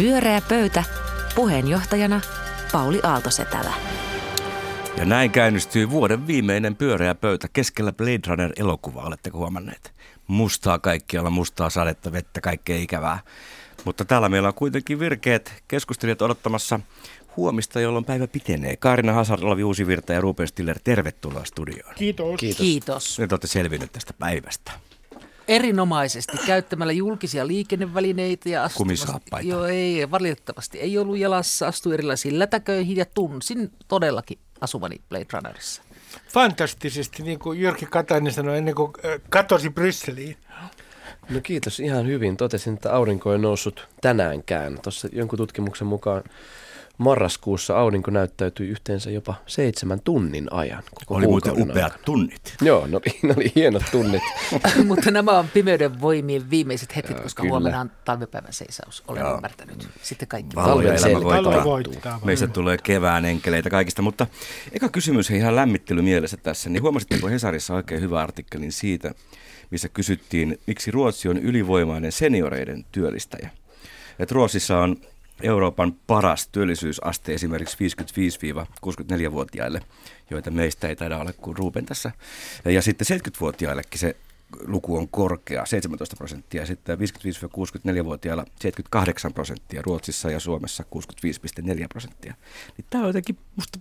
Pyöreä pöytä. Puheenjohtajana Pauli Aaltosetälä. Ja näin käynnistyy vuoden viimeinen pyöreä pöytä keskellä Blade Runner-elokuvaa, oletteko huomanneet? Mustaa kaikkialla, mustaa sadetta, vettä, kaikkea ikävää. Mutta täällä meillä on kuitenkin virkeät keskustelijat odottamassa huomista, jolloin päivä pitenee. Kaarina Hazard, Olavi Uusivirta ja Ruben Stiller, tervetuloa studioon. Kiitos. Kiitos. Kiitos. Nyt olette selvinnyt tästä päivästä. Erinomaisesti käyttämällä julkisia liikennevälineitä ja. Kumisaappaita. Joo, ei, valitettavasti ei ollut jalassa, astui erilaisiin lätäköihin ja tunsin todellakin asuvani Blade Runnerissa. Fantastisesti, niin kuin Jyrki Katainen sanoi ennen kuin katosi Brysseliin. No kiitos ihan hyvin. Totesin, että aurinko ei noussut tänäänkään. Tuossa jonkun tutkimuksen mukaan marraskuussa aurinko näyttäytyi yhteensä jopa seitsemän tunnin ajan. Koko Oli muuten upeat ajan. tunnit. Joo, no, ne oli hienot tunnit. Mutta nämä on pimeyden voimien viimeiset hetket, Joo, koska kyllä. huomenna on talvipäivän seisaus. Olen Joo. ymmärtänyt. Sitten kaikki. Valo ja Talven elämä voittaa. Voittaa. Meistä tulee kevään enkeleitä kaikista, mutta eka kysymys ihan lämmittely mielessä tässä. Niin huomasitteko Hesarissa oikein hyvä artikkelin siitä, missä kysyttiin, miksi Ruotsi on ylivoimainen senioreiden työllistäjä. Et Ruotsissa on Euroopan paras työllisyysaste esimerkiksi 55-64-vuotiaille, joita meistä ei taida olla kuin Ruben tässä. Ja sitten 70-vuotiaillekin se luku on korkea, 17 prosenttia, sitten 55-64-vuotiailla 78 prosenttia, Ruotsissa ja Suomessa 65,4 prosenttia. Niin tämä on jotenkin musta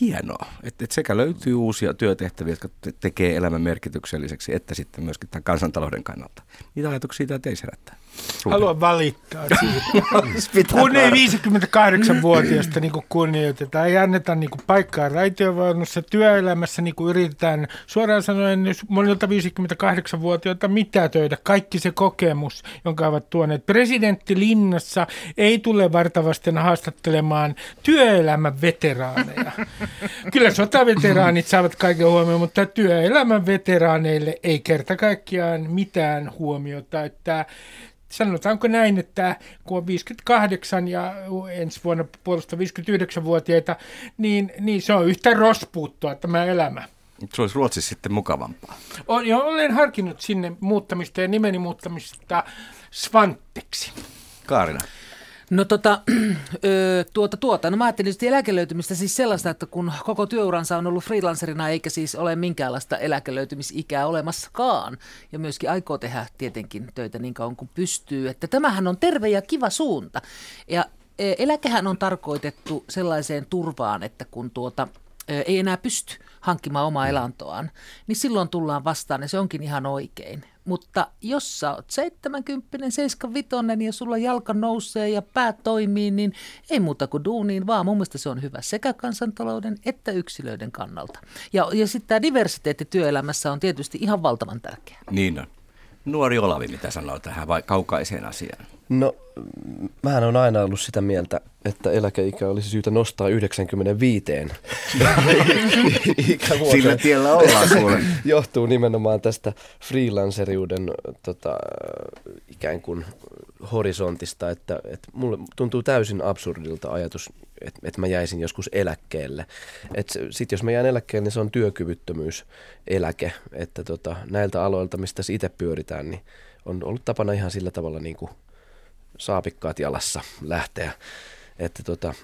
hienoa, että, että sekä löytyy uusia työtehtäviä, jotka te- tekee elämän merkitykselliseksi, että sitten myöskin tämän kansantalouden kannalta. Mitä ajatuksia tämä teissä herättää? Haluan valittaa siitä. Kun ei 58-vuotiaasta niin kunnioitetaan, ei anneta niin kuin paikkaa raitiovaunussa, työelämässä niin kuin yritetään suoraan sanoen jos monilta 58-vuotiailta mitätöidä kaikki se kokemus, jonka ovat tuoneet. Presidentti Linnassa ei tule vartavasten haastattelemaan työelämän veteraaneja. Kyllä sotaveteraanit saavat kaiken huomioon, mutta työelämän veteraaneille ei kerta kaikkiaan mitään huomiota. Että sanotaanko näin, että kun on 58 ja ensi vuonna puolesta 59-vuotiaita, niin, niin se on yhtä rospuuttoa tämä elämä. Se olisi Ruotsissa sitten mukavampaa. On, ja olen harkinnut sinne muuttamista ja nimeni muuttamista Svanteksi. Kaarina. No tota, ö, tuota, tuota. No mä ajattelin sitten eläkelöytymistä siis sellaista, että kun koko työuransa on ollut freelancerina eikä siis ole minkäänlaista eläkelöytymisikää olemassakaan ja myöskin aikoo tehdä tietenkin töitä niin kauan kuin pystyy, että tämähän on terve ja kiva suunta. Ja eläkehän on tarkoitettu sellaiseen turvaan, että kun tuota, ei enää pysty hankkimaan omaa elantoaan, niin silloin tullaan vastaan ja se onkin ihan oikein. Mutta jos sä oot 70, 75 ja sulla jalka nousee ja pää toimii, niin ei muuta kuin duuniin, vaan mun mielestä se on hyvä sekä kansantalouden että yksilöiden kannalta. Ja, ja sitten tämä diversiteetti työelämässä on tietysti ihan valtavan tärkeää. Niin on. Nuori Olavi, mitä sanoo tähän vai kaukaiseen asiaan? No, mähän on aina ollut sitä mieltä, että eläkeikä olisi syytä nostaa 95 ikävuoteen. Sillä tiellä ollaan kuule. johtuu nimenomaan tästä freelanceriuden tota, ikään kuin horisontista, että, että mulle tuntuu täysin absurdilta ajatus, että, että mä jäisin joskus eläkkeelle. Sitten jos mä jään eläkkeelle, niin se on työkyvyttömyyseläke, että tota, näiltä aloilta, mistä itse pyöritään, niin on ollut tapana ihan sillä tavalla niin kuin saapikkaat jalassa lähteä. Että tota,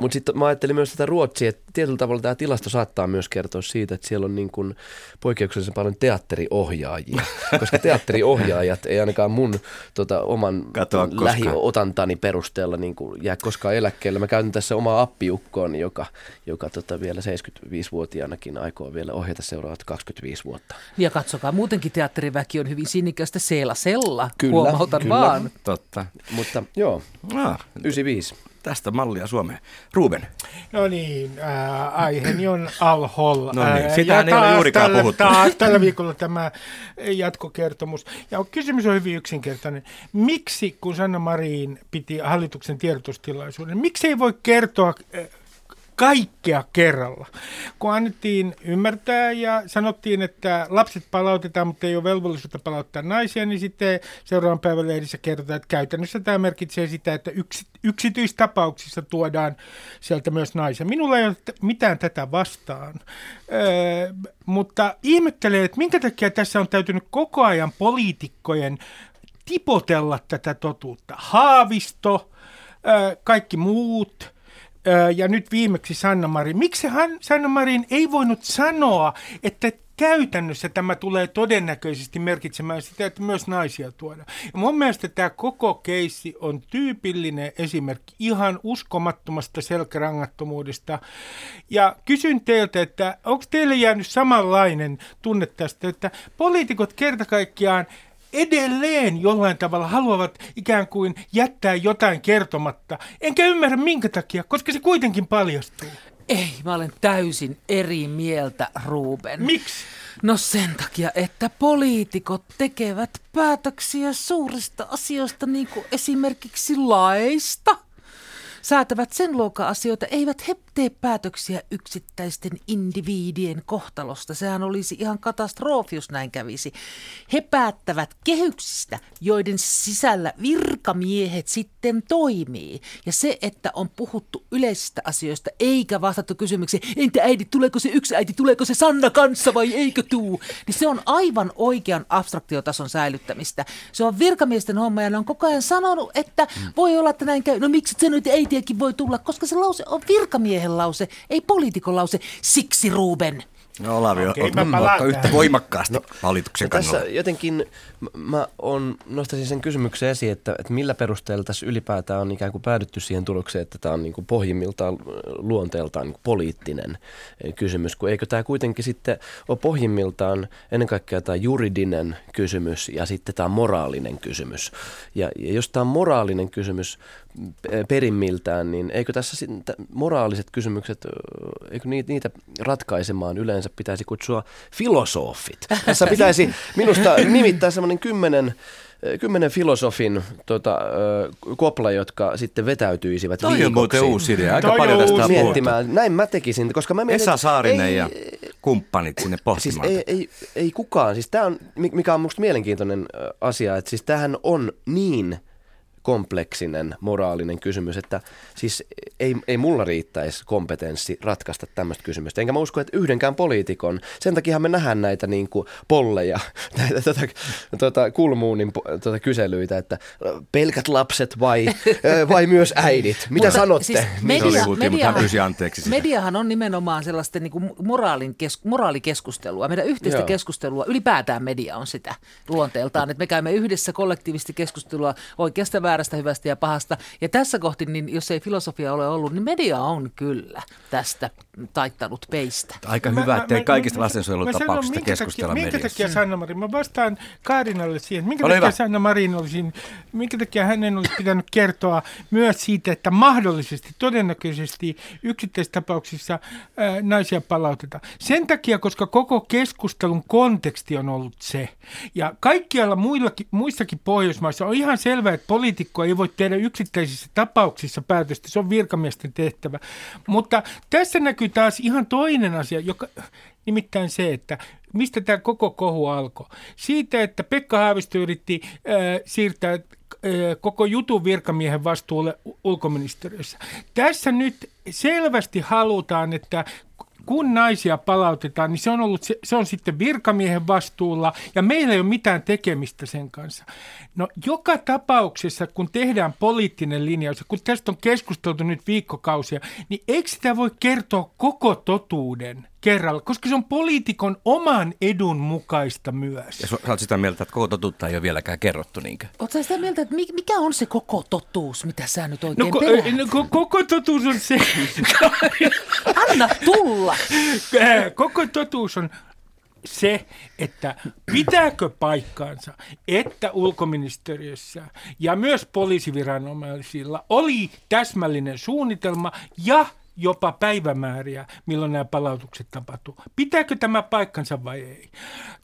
mutta sitten mä ajattelin myös tätä Ruotsia, että tietyllä tavalla tämä tilasto saattaa myös kertoa siitä, että siellä on niin kuin poikkeuksellisen paljon teatteriohjaajia, koska teatteriohjaajat ei ainakaan mun tota, oman Katoa koskaan. lähiotantani perusteella niin kuin jää koskaan eläkkeelle. Mä käytän tässä omaa appiukkoon, joka, joka tota vielä 75-vuotiaanakin aikoo vielä ohjata seuraavat 25 vuotta. Ja katsokaa, muutenkin teatteriväki on hyvin sinnikästä seelasella, Kyllä, huomautan kyllä. vaan. Totta. Mutta joo, Ah, 95. tästä mallia Suomeen. Ruben. No niin, ää, aiheeni on Al-Hol. No niin, sitähän ja ei ole juurikaan tällä, puhuttu. Taas tällä viikolla tämä jatkokertomus. Ja kysymys on hyvin yksinkertainen. Miksi, kun Sanna Marin piti hallituksen tiedotustilaisuuden, miksi ei voi kertoa ää, kaikkea kerralla. Kun annettiin ymmärtää ja sanottiin, että lapset palautetaan, mutta ei ole velvollisuutta palauttaa naisia, niin sitten seuraavan päivän lehdissä kerrotaan, että käytännössä tämä merkitsee sitä, että yksi, yksityistapauksissa tuodaan sieltä myös naisia. Minulla ei ole mitään tätä vastaan, öö, mutta ihmettelen, että minkä takia tässä on täytynyt koko ajan poliitikkojen tipotella tätä totuutta. Haavisto, kaikki muut, ja nyt viimeksi Sanna Marin. Miksi hän, Sanna Marin ei voinut sanoa, että käytännössä tämä tulee todennäköisesti merkitsemään sitä, että myös naisia tuodaan. Ja mun mielestä tämä koko keissi on tyypillinen esimerkki ihan uskomattomasta selkärangattomuudesta. Ja kysyn teiltä, että onko teille jäänyt samanlainen tunne tästä, että poliitikot kerta kaikkiaan edelleen jollain tavalla haluavat ikään kuin jättää jotain kertomatta. Enkä ymmärrä minkä takia, koska se kuitenkin paljastuu. Ei, mä olen täysin eri mieltä, Ruben. Miksi? No sen takia, että poliitikot tekevät päätöksiä suurista asioista, niin kuin esimerkiksi laista. Säätävät sen luokan asioita, eivät he tee päätöksiä yksittäisten indiviidien kohtalosta. Sehän olisi ihan katastrofi, jos näin kävisi. He päättävät kehyksistä, joiden sisällä virkamiehet sitten toimii. Ja se, että on puhuttu yleisistä asioista eikä vastattu kysymyksiin, entä äiti, tuleeko se yksi äiti, tuleeko se Sanna kanssa vai eikö tuu, niin se on aivan oikean abstraktiotason säilyttämistä. Se on virkamiesten homma ja ne on koko ajan sanonut, että voi olla, että näin käy. No miksi et että äitiäkin voi tulla, koska se lause on virkamiehen miehen lause, ei poliitikon lause. Siksi Ruben. No Olavi, okay, oletko yhtä voimakkaasti no, valituksen kannalla? Tässä jotenkin mä on, nostaisin sen kysymyksen esiin, että, että millä perusteella tässä ylipäätään on ikään kuin päädytty siihen tulokseen, että tämä on niin kuin pohjimmiltaan luonteeltaan niin kuin poliittinen eh, kysymys, kun eikö tämä kuitenkin sitten ole pohjimmiltaan ennen kaikkea tämä juridinen kysymys ja sitten tämä moraalinen kysymys. Ja, ja jos tämä on moraalinen kysymys perimmiltään, niin eikö tässä moraaliset kysymykset, eikö niitä ratkaisemaan yleensä pitäisi kutsua filosofit? Tässä pitäisi minusta nimittää semmoinen kymmenen kymmenen filosofin tota, kopla, jotka sitten vetäytyisivät Toi viikoksi. on muuten uusi idea. Aika Toi paljon tästä miettimään. Näin mä tekisin, koska mä mietin, Esa Saarinen ei, ja kumppanit sinne pohtimaan. Siis ei, ei, ei kukaan. Siis tämä on, mikä on musta mielenkiintoinen asia, että siis tämähän on niin – kompleksinen moraalinen kysymys, että siis ei, ei mulla riittäisi kompetenssi ratkaista tämmöistä kysymystä. Enkä mä usko, että yhdenkään poliitikon, sen takia me nähdään näitä niin kuin polleja, näitä tota, tota, kulmuunin tota, kyselyitä, että pelkät lapset vai, vai myös äidit? Mitä mutta, sanotte? Siis media, mediahan, anteeksi mediahan on nimenomaan sellaista niin kuin moraalin kes, moraalikeskustelua, meidän yhteistä Joo. keskustelua, ylipäätään media on sitä luonteeltaan, että me käymme yhdessä kollektiivisesti keskustelua oikeasta väärästä, hyvästä ja pahasta. Ja tässä kohti, niin jos ei filosofia ole ollut, niin media on kyllä tästä taittanut peistä. Aika mä, hyvä, ettei kaikista lastensuojelutapauksista keskustella mediassa. Minkä takia Sanna Marin, mä vastaan Kaarinalle siihen, minkä Ole takia hyvä. Sanna Marin olisi, minkä takia hänen olisi pitänyt kertoa myös siitä, että mahdollisesti, todennäköisesti yksittäistapauksissa ää, naisia palautetaan. Sen takia, koska koko keskustelun konteksti on ollut se. Ja kaikkialla muillakin, muissakin Pohjoismaissa on ihan selvää, että poliitikot poliitikko ei voi tehdä yksittäisissä tapauksissa päätöstä, se on virkamiesten tehtävä. Mutta tässä näkyy taas ihan toinen asia, joka, nimittäin se, että mistä tämä koko kohu alkoi. Siitä, että Pekka Haavisto yritti äh, siirtää äh, koko jutun virkamiehen vastuulle ulkoministeriössä. Tässä nyt selvästi halutaan, että kun naisia palautetaan, niin se on, ollut, se, se on sitten virkamiehen vastuulla ja meillä ei ole mitään tekemistä sen kanssa. No joka tapauksessa, kun tehdään poliittinen linjaus, kun tästä on keskusteltu nyt viikkokausia, niin eikö sitä voi kertoa koko totuuden? Kerralla, koska se on poliitikon oman edun mukaista myös. Ja sä oot sitä mieltä, että koko totuutta ei ole vieläkään kerrottu niinkö? Oletko sitä mieltä, että mikä on se koko totuus, mitä sä nyt oikein no, ko- no, koko totuus on se... Anna tulla! koko totuus on se, että pitääkö paikkaansa, että ulkoministeriössä ja myös poliisiviranomaisilla oli täsmällinen suunnitelma ja jopa päivämääriä, milloin nämä palautukset tapahtuu. Pitääkö tämä paikkansa vai ei?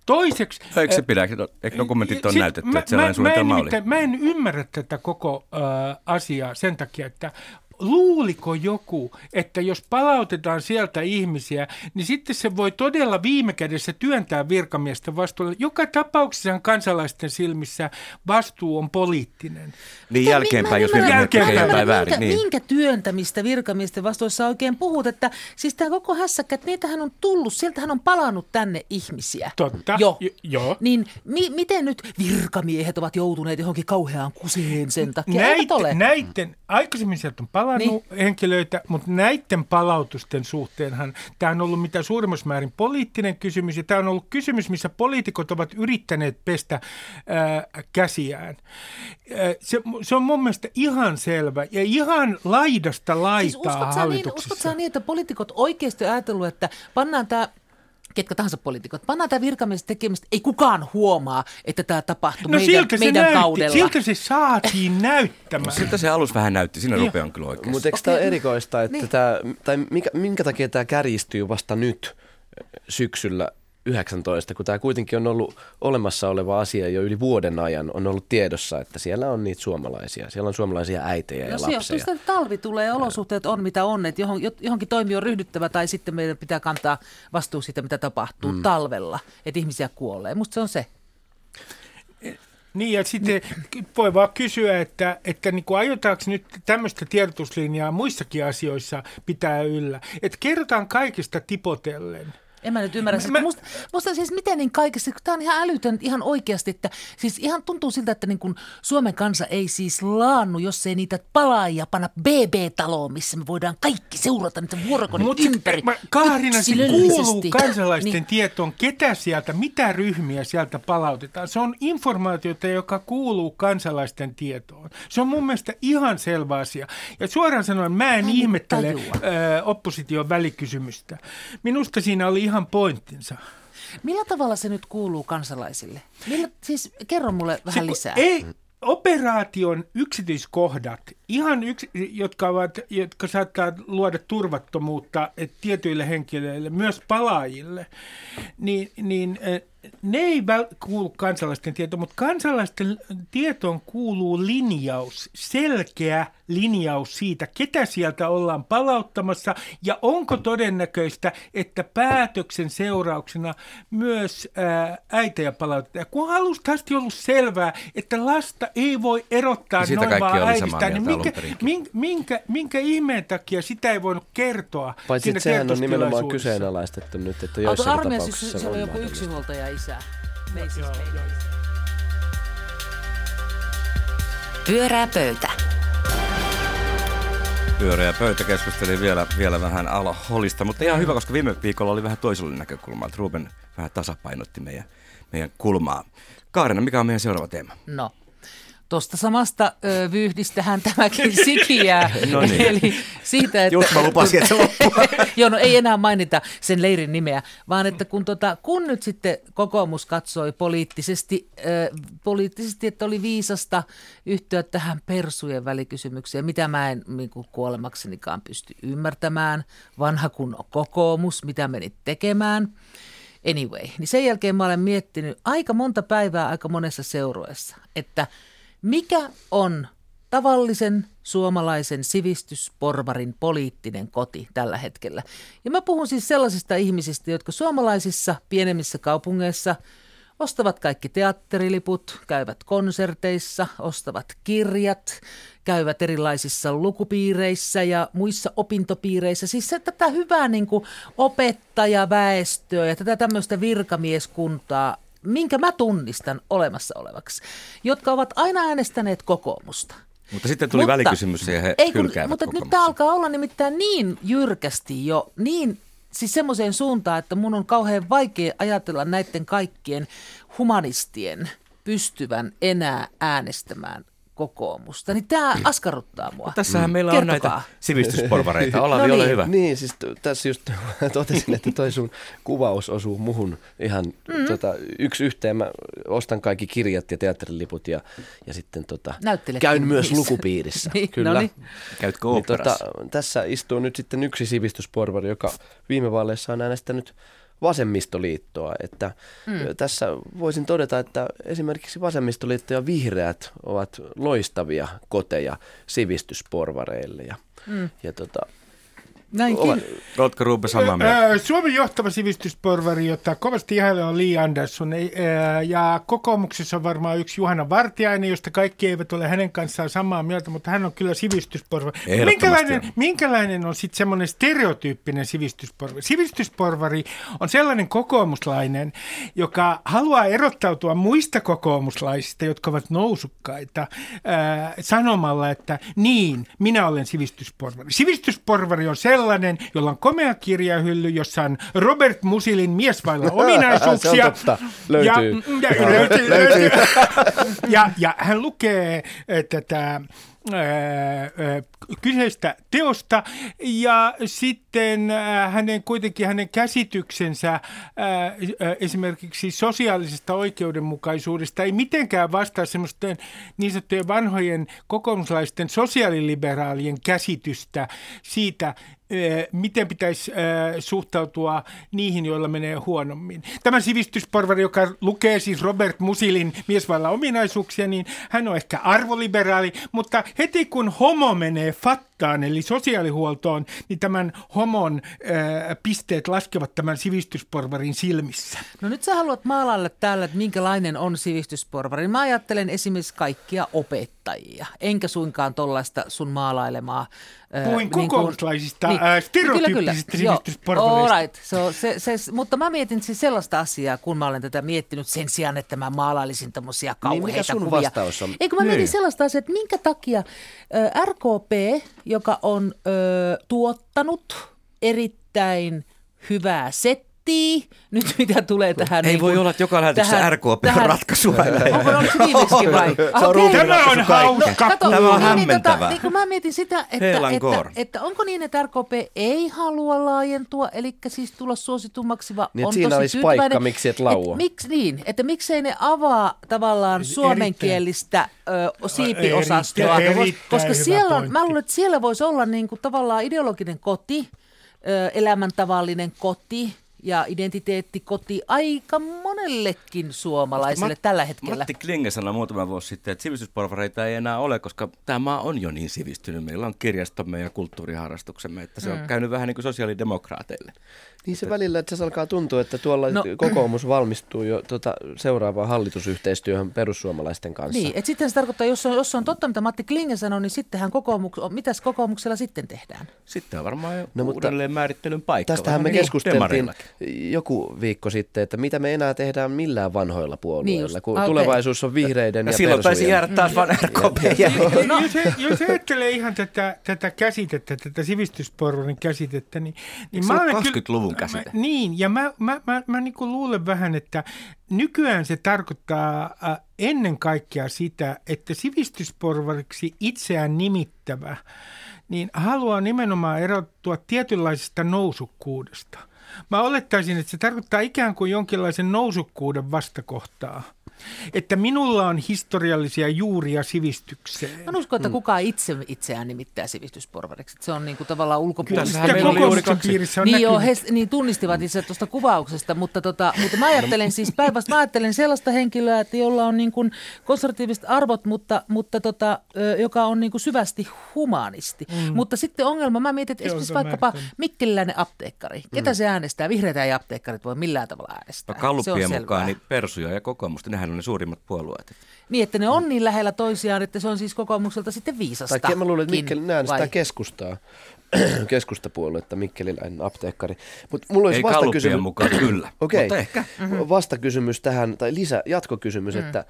Toiseksi... Eikö se pidä? Eikö dokumentit ole näytetty, mä, että sellainen mä, suunnitelma mä en, oli? Mä en ymmärrä tätä koko äh, asiaa sen takia, että luuliko joku, että jos palautetaan sieltä ihmisiä, niin sitten se voi todella viime kädessä työntää virkamiesten vastuulle. Joka tapauksessa kansalaisten silmissä vastuu on poliittinen. Niin jälkeenpäin, jos virkamiehet tekee jotain minkä, väärin. Niin. minkä työntämistä virkamiesten vastuussa oikein puhut? Että siis tämä koko hässäkkä, että niitähän on tullut, sieltähän on palannut tänne ihmisiä. Totta. Jo. J- joo. Niin mi- miten nyt virkamiehet ovat joutuneet johonkin kauheaan kuseen sen takia? Eivät ole. Näitten, näitten, aikaisemmin sieltä on palannut niin. henkilöitä, mutta näiden palautusten suhteenhan tämä on ollut mitä suurimmassa määrin poliittinen kysymys, ja tämä on ollut kysymys, missä poliitikot ovat yrittäneet pestä ää, käsiään. Ää, se, se on mun mielestä ihan selvä, ja ihan laidasta Siis laitaa uskot sä, niin, hallituksessa. uskot niin, että poliitikot oikeasti ajatellut, että pannaan tämä ketkä tahansa poliitikot, pannaan tämä virkamies tekemistä, ei kukaan huomaa, että tämä tapahtui no meidän, siltä se, meidän näytti, kaudella. siltä se saatiin näyttämään. Siltä se alus vähän näytti, siinä Joo. rupeaa on kyllä oikeassa. Mutta eikö Okei, tämä no, erikoista, että niin. tää, tai minkä, minkä takia tämä kärjistyy vasta nyt syksyllä 19, kun tämä kuitenkin on ollut olemassa oleva asia jo yli vuoden ajan, on ollut tiedossa, että siellä on niitä suomalaisia, siellä on suomalaisia äitejä ja No se johtuu lapsia. sitä, että talvi tulee ja olosuhteet on mitä on, että johon, johonkin toimi on ryhdyttävä tai sitten meidän pitää kantaa vastuu siitä, mitä tapahtuu mm. talvella, että ihmisiä kuolee. Musta se on se. Niin ja sitten voi vaan kysyä, että, että niin kuin aiotaanko nyt tämmöistä tiedotuslinjaa muissakin asioissa pitää yllä. Että kerrotaan kaikista tipotellen. En mä nyt ymmärrä. Mä- Mä, musta, musta siis miten niin kaikessa, kun tämä on ihan älytön ihan oikeasti, että siis ihan tuntuu siltä, että niin kun Suomen kansa ei siis laannu, jos ei niitä palaajia panna BB-taloon, missä me voidaan kaikki seurata niitä vuorokodin Mutta ympäri. Kaarina, se kuuluu kansalaisten Niin. tietoon, ketä sieltä, mitä ryhmiä sieltä palautetaan. Se on informaatiota, joka kuuluu kansalaisten tietoon. Se on mun mielestä ihan selvä asia. Ja suoraan sanoen, mä en Mä en ihmettele tajua. ö, opposition välikysymystä. Minusta siinä oli ihan pointtinsa. Millä tavalla se nyt kuuluu kansalaisille? Millä, siis kerro mulle vähän Se, lisää. Ei, operaation yksityiskohdat, ihan yksi, jotka, ovat, jotka saattaa luoda turvattomuutta tietyille henkilöille, myös palaajille, niin, niin eh, ne ei väl, kuulu kansalaisten tietoon, mutta kansalaisten tietoon kuuluu linjaus, selkeä linjaus siitä, ketä sieltä ollaan palauttamassa ja onko todennäköistä, että päätöksen seurauksena myös ää, äitejä palautetaan. Kun on alusta asti ollut selvää, että lasta ei voi erottaa siitä noin vaan äidistään, niin mieltä minkä, minkä, minkä, minkä ihmeen takia sitä ei voinut kertoa Paitsi sehän on nimenomaan kyseenalaistettu nyt, että Auto armeijassa tapauksissa se, se oli on joku yksinhuoltaja isä. Siis Joo, joo. Pyörää pöytä. Pyöreä pöytä keskusteli vielä, vielä vähän alholista, mutta ihan hyvä, koska viime viikolla oli vähän toisella näkökulma, että Ruben vähän tasapainotti meidän, meidän kulmaa. Kaarina, mikä on meidän seuraava teema? No, tuosta samasta ö, vyyhdistähän tämäkin sikiää. No niin. Eli siitä, että... Just mä lupasin, että se. Joo, no ei enää mainita sen leirin nimeä, vaan että kun, tota, kun nyt sitten kokoomus katsoi poliittisesti, ö, poliittisesti, että oli viisasta yhtyä tähän persujen välikysymykseen, mitä mä en niin kuin kuolemaksenikaan pysty ymmärtämään, vanha kun on kokoomus, mitä menit tekemään. Anyway, niin sen jälkeen mä olen miettinyt aika monta päivää aika monessa seurueessa, että mikä on tavallisen suomalaisen sivistysporvarin poliittinen koti tällä hetkellä. Ja mä puhun siis sellaisista ihmisistä, jotka suomalaisissa pienemmissä kaupungeissa ostavat kaikki teatteriliput, käyvät konserteissa, ostavat kirjat, käyvät erilaisissa lukupiireissä ja muissa opintopiireissä. Siis se, tätä hyvää niin kuin opettajaväestöä ja tätä tämmöistä virkamieskuntaa, minkä mä tunnistan olemassa olevaksi, jotka ovat aina äänestäneet kokoomusta. Mutta sitten tuli Mutta- välikysymys ja he ei kun, hylkäävät Mutta nyt tämä alkaa olla nimittäin niin jyrkästi jo, niin siis semmoiseen suuntaan, että mun on kauhean vaikea ajatella näiden kaikkien humanistien pystyvän enää äänestämään kokoomusta. Niin tämä askarruttaa mua. Tässähän meillä on Kertokaa. näitä sivistysporvareita. Olavi, No ole niin. hyvä. Niin, siis t- tässä just totesin, että toi sun kuvaus osuu muhun ihan mm. tota, yksi yhteen. Mä ostan kaikki kirjat ja teatteriliput ja, ja sitten tota, käyn myös lukupiirissä. Niin, Kyllä. no niin. Käytkö Niin, tota, tässä istuu nyt sitten yksi sivistysporvari, joka viime vaaleissa on äänestänyt vasemmistoliittoa. Että mm. Tässä voisin todeta, että esimerkiksi vasemmistoliitto ja vihreät ovat loistavia koteja sivistysporvareille. Ja, mm. ja tota, Näinkin. Oletko Ruupe samaa mieltä? Suomen johtava sivistysporvari, jota kovasti ihailee on Lee Anderson. Ja kokoomuksessa on varmaan yksi Juhana Vartiainen, josta kaikki eivät ole hänen kanssaan samaa mieltä, mutta hän on kyllä sivistysporvari. Minkälainen, minkälainen on sitten semmoinen stereotyyppinen sivistysporvari? Sivistysporvari on sellainen kokoomuslainen, joka haluaa erottautua muista kokoomuslaisista, jotka ovat nousukkaita, sanomalla, että niin, minä olen sivistysporvari. Sivistysporvari on sellainen, sellainen, jolla on komea kirjahylly, jossa on Robert Musilin mies vailla ominaisuuksia. Se totta. Löytyy. Ja, ja, löytyy, löytyy. ja, ja hän lukee tätä kyseistä teosta ja sitten hänen kuitenkin hänen käsityksensä esimerkiksi sosiaalisesta oikeudenmukaisuudesta ei mitenkään vastaa semmoisten niin sanottujen vanhojen kokoomuslaisten sosiaaliliberaalien käsitystä siitä, miten pitäisi suhtautua niihin, joilla menee huonommin. Tämä sivistysporvari, joka lukee siis Robert Musilin miesvailla ominaisuuksia, niin hän on ehkä arvoliberaali, mutta heti kun homo menee fattaan, eli sosiaalihuoltoon, niin tämän homon ää, pisteet laskevat tämän sivistysporvarin silmissä. No nyt sä haluat maalailla täällä, että minkälainen on sivistysporvari. Mä ajattelen esimerkiksi kaikkia opettajia, enkä suinkaan tuollaista sun maalailemaa Puhuin niin kokoomuslaisista, niin, äh, stereotyyppisistä niin. Right. So, se, se, mutta mä mietin siis sellaista asiaa, kun mä olen tätä miettinyt sen sijaan, että mä maalailisin tämmöisiä kauheita niin, mikä sun kuvia. vastaus on? Eikö mä mietin niin. sellaista asiaa, että minkä takia äh, RKP, joka on äh, tuottanut erittäin hyvää settiä, miettii nyt, mitä tulee tähän. Ei niin voi olla, että joka lähetyksessä RKP tähän, ratkaisu aina. Onko ollut viimeiskin vai? Se on okay. Tämä on hauska. No, Tämä on hämmentävää. Niin, niin, niin, mä mietin sitä, että, että, että, onko niin, että RKP ei halua laajentua, eli siis tulla suositummaksi, vaan niin, on siinä tosi olisi paikka, miksi et laua. Et, miksi niin, että miksei ne avaa tavallaan suomenkielistä ö, siipiosastoa, koska siellä on, mä luulen, että siellä voisi olla niin kuin tavallaan ideologinen koti, elämäntavallinen koti, ja identiteettikoti aika monellekin suomalaiselle Mat- tällä hetkellä. Matti Klinge sanoi muutama vuosi sitten, että sivistysporvareita ei enää ole, koska tämä maa on jo niin sivistynyt. Meillä on kirjastomme ja kulttuuriharrastuksemme, että se mm. on käynyt vähän niin kuin sosiaalidemokraateille. Niin se välillä, että se alkaa tuntua, että tuolla no, kokoomus valmistuu jo tuota, seuraavaan hallitusyhteistyöhön perussuomalaisten kanssa. Niin, että sitten se tarkoittaa, jos on, jos on totta, mitä Matti Klinge sanoi, niin sittenhän kokoomus, mitäs kokoomuksella sitten tehdään? Sitten on varmaan jo no, uudelleen määrittelyn paikka. Tästähän me niin, keskusteltiin joku viikko sitten, että mitä me enää tehdään millään vanhoilla puolueilla, niin just, kun okay. tulevaisuus on vihreiden ja, ja silloin taisi jäädä taas vain RKP. No. Jos, jos ajattelee ihan tätä, tätä käsitettä, tätä sivistysporvarin käsitettä, niin... niin mä olen 20-luvun käsite. Mä, niin, ja mä, mä, mä, mä niin luulen vähän, että nykyään se tarkoittaa äh, ennen kaikkea sitä, että sivistysporvariksi itseään nimittävä niin haluaa nimenomaan erottua tietynlaisesta nousukkuudesta – Mä olettaisin, että se tarkoittaa ikään kuin jonkinlaisen nousukkuuden vastakohtaa. Että minulla on historiallisia juuria sivistykseen. Mä usko, että mm. kukaan itse itseään nimittää sivistysporvariksi. Se on niin kuin tavallaan ulkopuolista. Kyllä, meillä oli juuri kaksi. piirissä on niin, joo, he, niin tunnistivat itse tuosta kuvauksesta, mutta, tota, mutta mä ajattelen siis päinvastoin, mä ajattelen sellaista henkilöä, että jolla on niin kuin konservatiiviset arvot, mutta, mutta tota, joka on niin kuin syvästi humanisti. Mm. Mutta sitten ongelma, mä mietin, että esimerkiksi vaikkapa Mikkeliläinen apteekkari. Ketä mm. se äänestää? Vihreitä ja apteekkarit voi millään tavalla äänestää. No Kallupien mukaan niin Persuja ja kokoomusta, nehän on ne suurimmat puolueet. Niin, että ne on niin lähellä toisiaan, että se on siis kokoomukselta sitten viisasta. Tai mä luulen, että Mikkelin äänestää keskustaa. keskustapuoluetta, Mikkeliläinen apteekkari. Mut mulla olisi Ei vastakysymys... mukaan kyllä, Okei, okay. ehkä. Mm-hmm. Vastakysymys tähän, tai lisä, jatkokysymys, mm. että äh,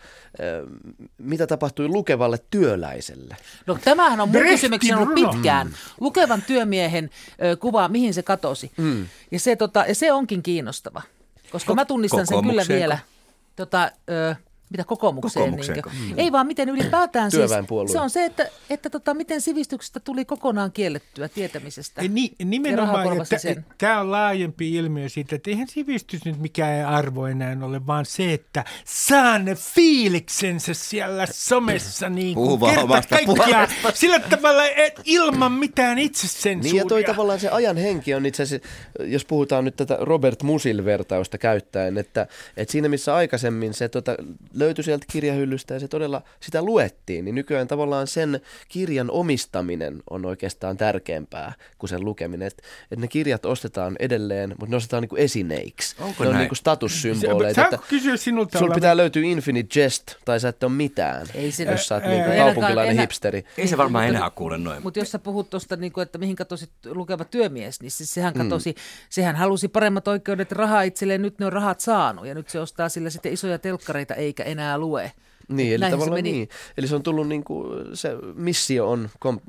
mitä tapahtui lukevalle työläiselle? No tämähän on mun kysymyksen ollut pitkään. Lukevan työmiehen äh, kuva, mihin se katosi. Mm. Ja, se, tota, ja se onkin kiinnostava, koska Ko- mä tunnistan sen kyllä vielä. Tota, ö, Mitä kokoomukseen? Niin Ei vaan miten ylipäätään siis, se on se, että, että tota, miten sivistyksestä tuli kokonaan kiellettyä tietämisestä. Ni, nimenomaan, tämä on laajempi ilmiö siitä, että eihän sivistys nyt mikään arvo enää ole, vaan se, että saa ne fiiliksensä siellä somessa niin kuin kerta kaikkiaan sillä tavalla, että ilman mitään itsesensuuria. Niin ja toi tavallaan se ajan henki on itse asiassa, jos puhutaan nyt tätä Robert Musil-vertausta käyttäen, että, että siinä missä aikaisemmin se tota, löytyi sieltä kirjahyllystä ja se todella sitä luettiin, niin nykyään tavallaan sen kirjan omistaminen on oikeastaan tärkeämpää kuin sen lukeminen. Että et ne kirjat ostetaan edelleen, mutta ne ostetaan niinku esineiksi. Onko ne on näin? niinku statussymboleita. Että kysyä sinulta? sulla pitää löytyä Infinite Jest tai sä et ole mitään, Ei se- jos sä oot niinku kaupunkilainen enää- hipsteri. Ei se varmaan Mutta- enää kuule noin. Mutta jos sä puhut tuosta, niin että mihin katosi lukeva työmies, niin siis sehän Mm. katosi, sehän halusi paremmat oikeudet rahaa itselleen, nyt ne on rahat saanut ja nyt se ostaa sillä sitten isoja telkkareita eikä enää lue. Niin, eli Näinhän se tavallaan meni. niin. Eli se on tullut niin kuin, se missio on kom,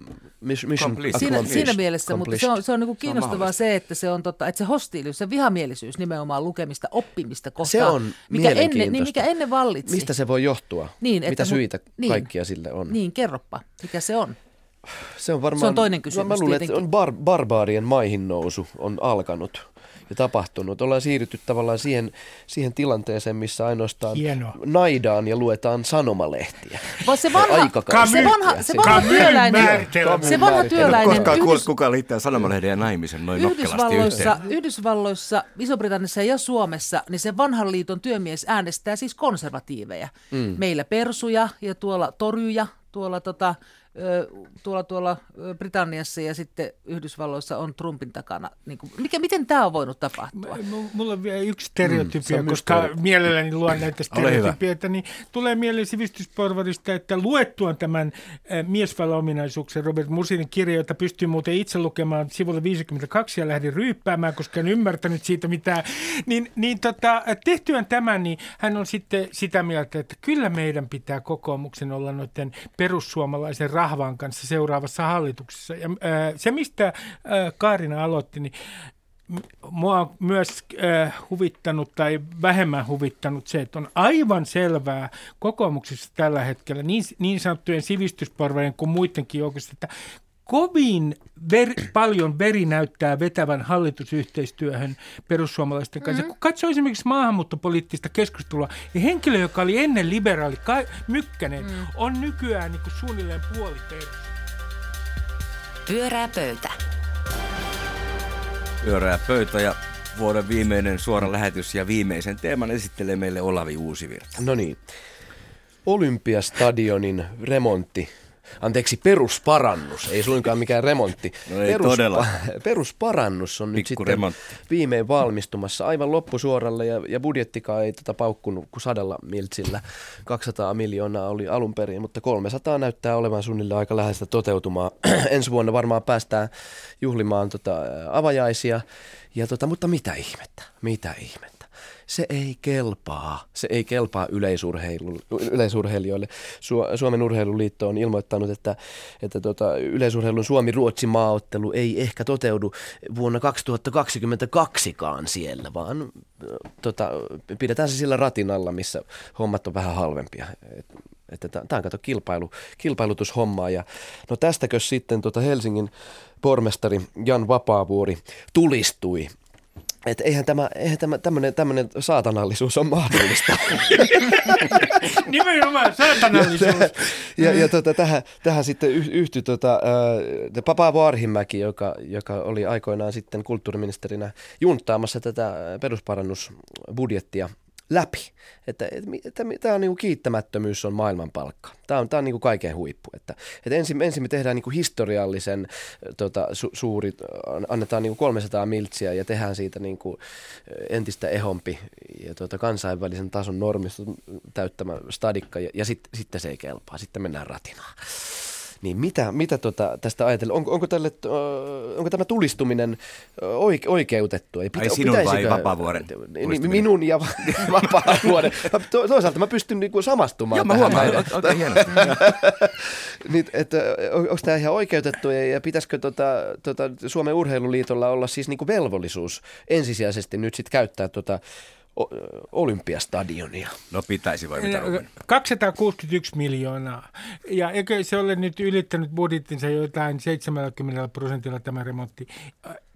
miss- mission. Siinä, siinä mielessä, mutta se on, se on niin kiinnostavaa mahdollista. se, että se on totta, että se hostiilius, se vihamielisyys nimenomaan lukemista, oppimista kohtaan, Se on mikä ennen, niin mikä ennen vallitsi. Mistä se voi johtua? Niin, Mitä että mu- syitä niin. kaikkia sille on? Niin, kerropa, mikä se on. Se on varmaan... Se on toinen no, kysymys Mä luulen, että on bar, barbaarien maihin nousu on alkanut ja tapahtunut. Ollaan siirrytty tavallaan siihen, siihen tilanteeseen, missä ainoastaan Hienoa. naidaan ja luetaan sanomalehtiä. Vaan se vanha, Aikakausi. se vanha, se vanha työläinen, se vanha työläinen Koskaan Yhdys- kukaan liittää sanomalehden ja naimisen noin nokkelasti Yhdysvalloissa, yhteen. Yhdysvalloissa, Iso-Britanniassa ja Suomessa, niin se vanhan liiton työmies äänestää siis konservatiiveja. Mm. Meillä persuja ja tuolla toryja, tuolla, tota, tuolla, tuolla Britanniassa ja sitten Yhdysvalloissa on Trumpin takana. Niin kuin, mikä, miten tämä on voinut tapahtua? M- Mulla on vielä yksi Mm, stereotypia, on koska mysteeri. mielelläni luen näitä stereotypioita, niin tulee mieleen sivistysporvarista, että luettuaan tämän miesvaloominaisuuksen Robert Musinin kirja, jota pystyy muuten itse lukemaan sivulle 52 ja lähdin ryyppäämään, koska en ymmärtänyt siitä mitään, niin, niin tota, tehtyään tämän, niin hän on sitten sitä mieltä, että kyllä meidän pitää kokoomuksen olla noiden perussuomalaisen rahvan kanssa seuraavassa hallituksessa. Ja äh, se, mistä äh, Kaarina aloitti, niin mua on myös äh, huvittanut tai vähemmän huvittanut se, että on aivan selvää kokoomuksessa tällä hetkellä niin, niin sanottujen sivistysporvarien kuin muidenkin joukossa, että kovin ver, paljon veri näyttää vetävän hallitusyhteistyöhön perussuomalaisten kanssa. Mm-hmm. Kun katsoo esimerkiksi maahanmuuttopoliittista keskustelua, niin henkilö, joka oli ennen liberaali Ka- Mykkänen, mm. on nykyään niin kuin suunnilleen puoli perus. Pyörää pöytä. Pyörää pöytä ja vuoden viimeinen suora lähetys ja viimeisen teeman esittelee meille Olavi Uusivirta. No niin. Olympiastadionin remontti. Anteeksi, perusparannus, ei suinkaan mikään remontti. No ei todella. Perusparannus on nyt Pikku sitten remontti. viimein valmistumassa aivan loppusuoralle ja, ja budjettikaan ei tätä paukkunut kuin sadalla miltsillä. 200 miljoonaa oli alun perin, mutta 300 näyttää olevan suunnilleen aika läheistä toteutumaan. Ensi vuonna varmaan päästään juhlimaan tota, avajaisia, ja tota, mutta mitä ihmettä, mitä ihmettä. Se ei kelpaa. Se ei kelpaa yleisurheilu, yleisurheilijoille. Su- Suomen urheiluliitto on ilmoittanut, että, että tota, yleisurheilun Suomi-Ruotsi maaottelu ei ehkä toteudu vuonna 2022kaan siellä, vaan tota, pidetään se sillä ratinalla, missä hommat on vähän halvempia. Et, että tämä on kato kilpailu, kilpailutushommaa. Ja, no tästäkö sitten tota Helsingin pormestari Jan Vapaavuori tulistui että eihän tämä, eihän tämä tämmöinen, tämmöinen saatanallisuus on mahdollista. Nimenomaan saatanallisuus. ja ja tota, tähän, tähän sitten yh- yhtyi tota, äh, Paavo Arhimäki, joka, joka oli aikoinaan sitten kulttuuriministerinä junttaamassa tätä perusparannusbudjettia läpi. Että, että, että tämä on niin kuin kiittämättömyys on maailmanpalkka. Tämä on, tämä on niin kuin kaiken huippu. Että, että ensin, ensin me tehdään niin kuin historiallisen tota, su, suuri, annetaan niin kuin 300 miltsiä ja tehdään siitä niin kuin entistä ehompi ja tota, kansainvälisen tason normiston täyttämä stadikka ja, ja sit, sitten se ei kelpaa. Sitten mennään ratinaan. Niin mitä, mitä tota tästä ajatella? Onko, onko, tälle, onko tämä tulistuminen oike, oikeutettu? Ei, Ai sinun vai Vapaavuoren Niin, tulistuminen? minun ja Vapaavuoren. To, toisaalta mä pystyn niinku samastumaan Joo, mä huomaan. näin. Oikein hienosti. niin, että, on- onko tämä ihan oikeutettu ja, ja pitäisikö tota, tota, Suomen urheiluliitolla olla siis niinku velvollisuus ensisijaisesti nyt sit käyttää tota olympiastadionia. No pitäisi vai mitä Ruben? 261 miljoonaa. Ja eikö se ole nyt ylittänyt budjettinsa jotain 70 prosentilla tämä remontti?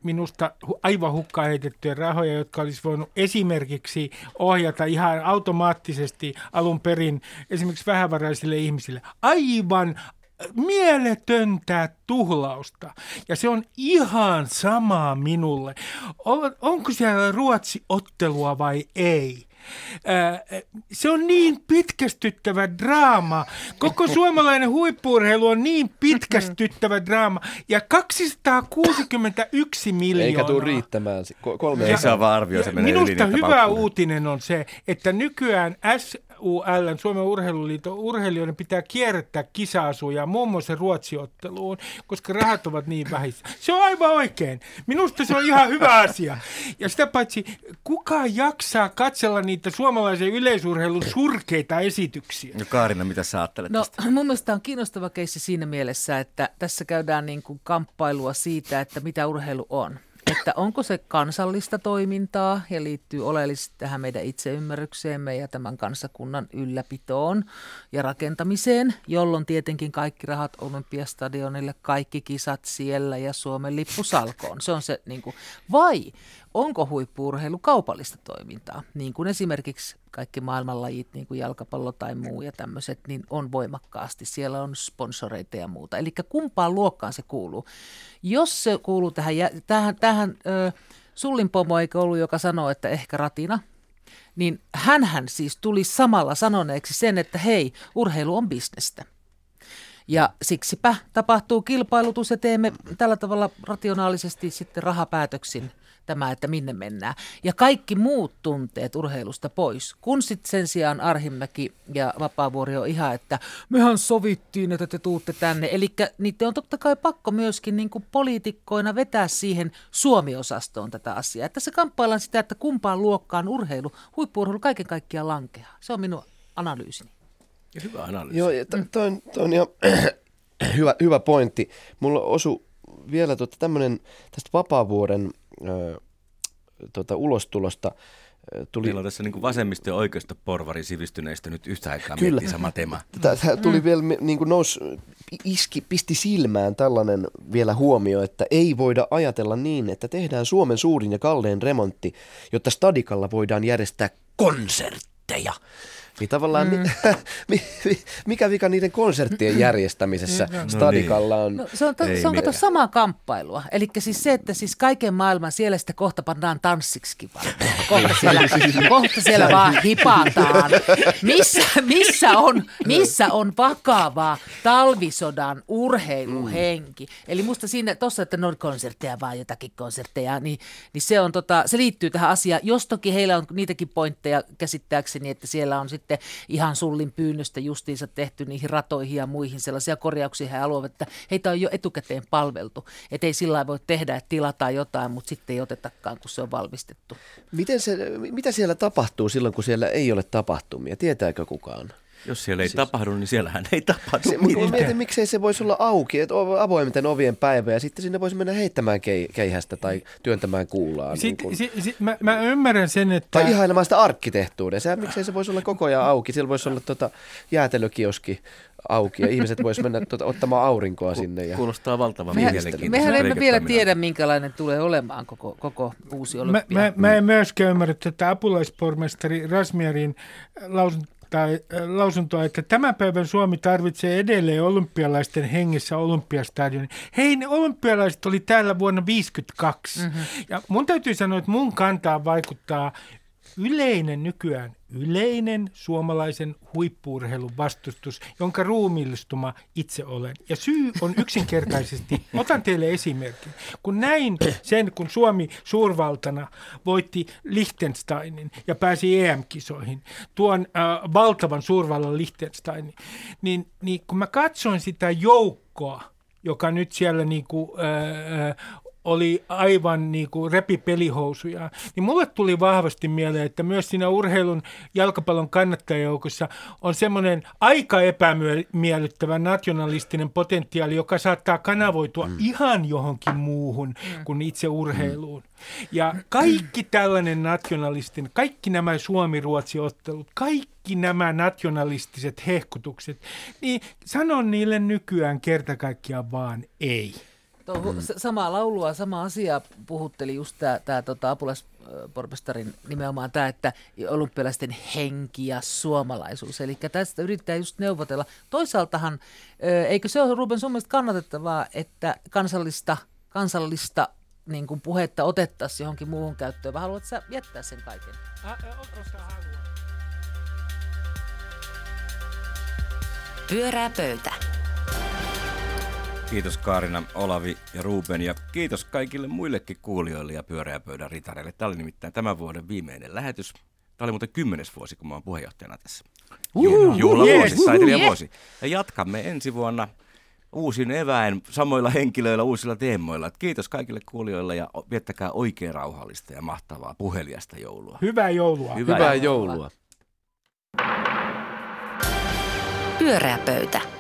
Minusta aivan hukkaan heitettyjä rahoja, jotka olisi voinut esimerkiksi ohjata ihan automaattisesti alun perin esimerkiksi vähävaraisille ihmisille. Aivan mieletöntä tuhlausta. Ja se on ihan sama minulle. On, onko siellä Ruotsi-ottelua vai ei? Ää, Se on niin pitkästyttävä draama. Koko suomalainen huippuurheilu on niin pitkästyttävä draama. Ja 261 miljoonaa. Eikä tule riittämään. Ko- Kolme Ei saa vaan arvioida, Minusta hyvä uutinen on se, että nykyään SUL, Suomen urheiluliiton urheilijoiden pitää kierrättää kisa-asuja muun muassa Ruotsiotteluun, koska rahat ovat niin vähissä. Se on aivan oikein. Minusta se on ihan hyvä asia. Ja sitä paitsi, kuka jaksaa katsella niitä suomalaisen yleisurheilun surkeita esityksiä? No Kaarina, mitä sä ajattelet No tästä? mun mielestä on kiinnostava keissi siinä mielessä, että tässä käydään niin kuin kamppailua siitä, että mitä urheilu on. Että onko se kansallista toimintaa ja liittyy oleellisesti tähän meidän itseymmärrykseemme ja tämän kansakunnan ylläpitoon ja rakentamiseen, jolloin tietenkin kaikki rahat Olympiastadionille, kaikki kisat siellä ja Suomen lippu salkoon. Se on se, niin kuin, vai onko huippuurheilu kaupallista toimintaa, niin kuin esimerkiksi kaikki maailmanlajit, niin kuin jalkapallo tai muu ja tämmöiset, niin on voimakkaasti. Siellä on sponsoreita ja muuta. Eli kumpaan luokkaan se kuuluu. Jos se kuuluu tähän, tähän, tähän ö, Sullin pomo, eikö ollut, joka sanoo, että ehkä ratina, niin hänhän siis tuli samalla sanoneeksi sen, että hei, urheilu on bisnestä. Ja siksipä tapahtuu kilpailutus ja teemme tällä tavalla rationaalisesti sitten rahapäätöksin tämä, että minne mennään. Ja kaikki muut tunteet urheilusta pois. Kun sitten sen sijaan Arhimäki ja Vapaavuori on ihan, että mehän sovittiin, että te tuutte tänne. Eli niitä on totta kai pakko myöskin niin kuin poliitikkoina vetää siihen Suomi-osastoon tätä asiaa. Että se kamppaillaan sitä, että kumpaan luokkaan urheilu, huippuurheilu kaiken kaikkiaan lankeaa. Se on minun analyysini. Hyvä analyysi. Joo, ja t- toi, on- toi on ihan hyvä, hyvä pointti. Mulla osu vielä tota tämmönen tästä vapaavuoden ö, tota, ulostulosta. Tuli, Meillä on tässä niin vasemmisto- ja oikeisto porvari sivistyneistä nyt yhtä aikaa Kyllä. miettii sama tema. Tämä tuli vielä niin kuin nous, iski, pisti silmään tällainen vielä huomio, että ei voida ajatella niin, että tehdään Suomen suurin ja kallein remontti, jotta stadikalla voidaan järjestää konsertteja. Niin tavallaan, mm. mi, mi, mikä vika niiden konserttien järjestämisessä stadikalla on? No, se on, to, se on kato samaa kamppailua. Eli siis se, että siis kaiken maailman siellä sitten kohta pannaan tanssiksikin vaan. Kohta siellä, kohta siellä vaan hipataan. Missä, missä, on, missä on vakava talvisodan urheiluhenki? Eli musta siinä tuossa, että ne on konsertteja vaan jotakin konsertteja, niin, niin se, on tota, se liittyy tähän asiaan. Jos toki heillä on niitäkin pointteja käsittääkseni, että siellä on sitten ihan sullin pyynnöstä justiinsa tehty niihin ratoihin ja muihin sellaisia korjauksia he haluavat, että heitä on jo etukäteen palveltu. Että ei sillä voi tehdä, että tilataan jotain, mutta sitten ei otetakaan, kun se on valmistettu. Miten se, mitä siellä tapahtuu silloin, kun siellä ei ole tapahtumia? Tietääkö kukaan? Jos siellä ei tapahdu, niin siellähän ei tapahdu. Se, mä mietin, miksei se voisi olla auki, että avoimten ovien päivä ja sitten sinne voisi mennä heittämään kei, keihästä tai työntämään kuulaa. niin Sit, kuin. si, si, mä, mä ymmärrän sen, että... Tai ihailemaan sitä arkkitehtuuria. Sehän, miksei se voisi olla koko ajan auki. Siellä voisi olla tota jäätelökioski auki ja ihmiset voisi mennä tota, ottamaan aurinkoa sinne. Ja... Kuulostaa valtavan mielenkiintoista. mehän emme vielä tiedä, minkälainen tulee olemaan koko, koko uusi Mä, olympia. mä, mä en myöskään ymmärrä tätä apulaispormestari Rasmierin lausuntoa, lausuntoa, että tämän päivän Suomi tarvitsee edelleen olympialaisten hengessä olympiastadionin. Hei, ne olympialaiset oli täällä vuonna 1952. Mm-hmm. Ja mun täytyy sanoa, että mun kantaa vaikuttaa yleinen nykyään, yleinen suomalaisen huippuurheilun vastustus, jonka ruumiillistuma itse olen. Ja syy on yksinkertaisesti, otan teille esimerkin. Kun näin sen, kun Suomi suurvaltana voitti Liechtensteinin ja pääsi EM-kisoihin, tuon äh, valtavan suurvallan Liechtensteinin, niin, niin kun mä katsoin sitä joukkoa, joka nyt siellä niinku, äh, äh, oli aivan niin kuin repi pelihousuja. Niin mulle tuli vahvasti mieleen, että myös siinä urheilun jalkapallon kannattajajoukossa on semmoinen aika epämiellyttävä nationalistinen potentiaali, joka saattaa kanavoitua mm. ihan johonkin muuhun mm. kuin itse urheiluun. Ja kaikki tällainen nationalistinen, kaikki nämä Suomi-Ruotsi-ottelut, kaikki nämä nationalistiset hehkutukset, niin sanon niille nykyään kerta kaikkiaan vaan ei. Tuo, mm. Samaa laulua, sama asia puhutteli just tämä tota, apulaispormestarin nimenomaan tämä, että olympialaisten henki ja suomalaisuus. Eli tästä yrittää just neuvotella. Toisaaltahan, eikö se ole Ruben sun mielestä kannatettavaa, että kansallista, kansallista niin kuin puhetta otettaisiin johonkin muuhun käyttöön, vai haluatko sä jättää sen kaiken? Pyörää pöytä. Kiitos Kaarina, Olavi ja Ruben ja kiitos kaikille muillekin kuulijoille ja pyöreä pöydän ritareille. Tämä oli nimittäin tämän vuoden viimeinen lähetys. Tämä oli muuten kymmenes vuosi, kun mä oon puheenjohtajana tässä. Uh, Juhlavuosi, yes. vuosi. Ja jatkamme ensi vuonna uusin eväin, samoilla henkilöillä, uusilla teemoilla. Kiitos kaikille kuulijoille ja viettäkää oikein rauhallista ja mahtavaa puheliasta joulua. Hyvää joulua. Hyvää, Hyvää joulua. joulua. Pyöreä pöytä.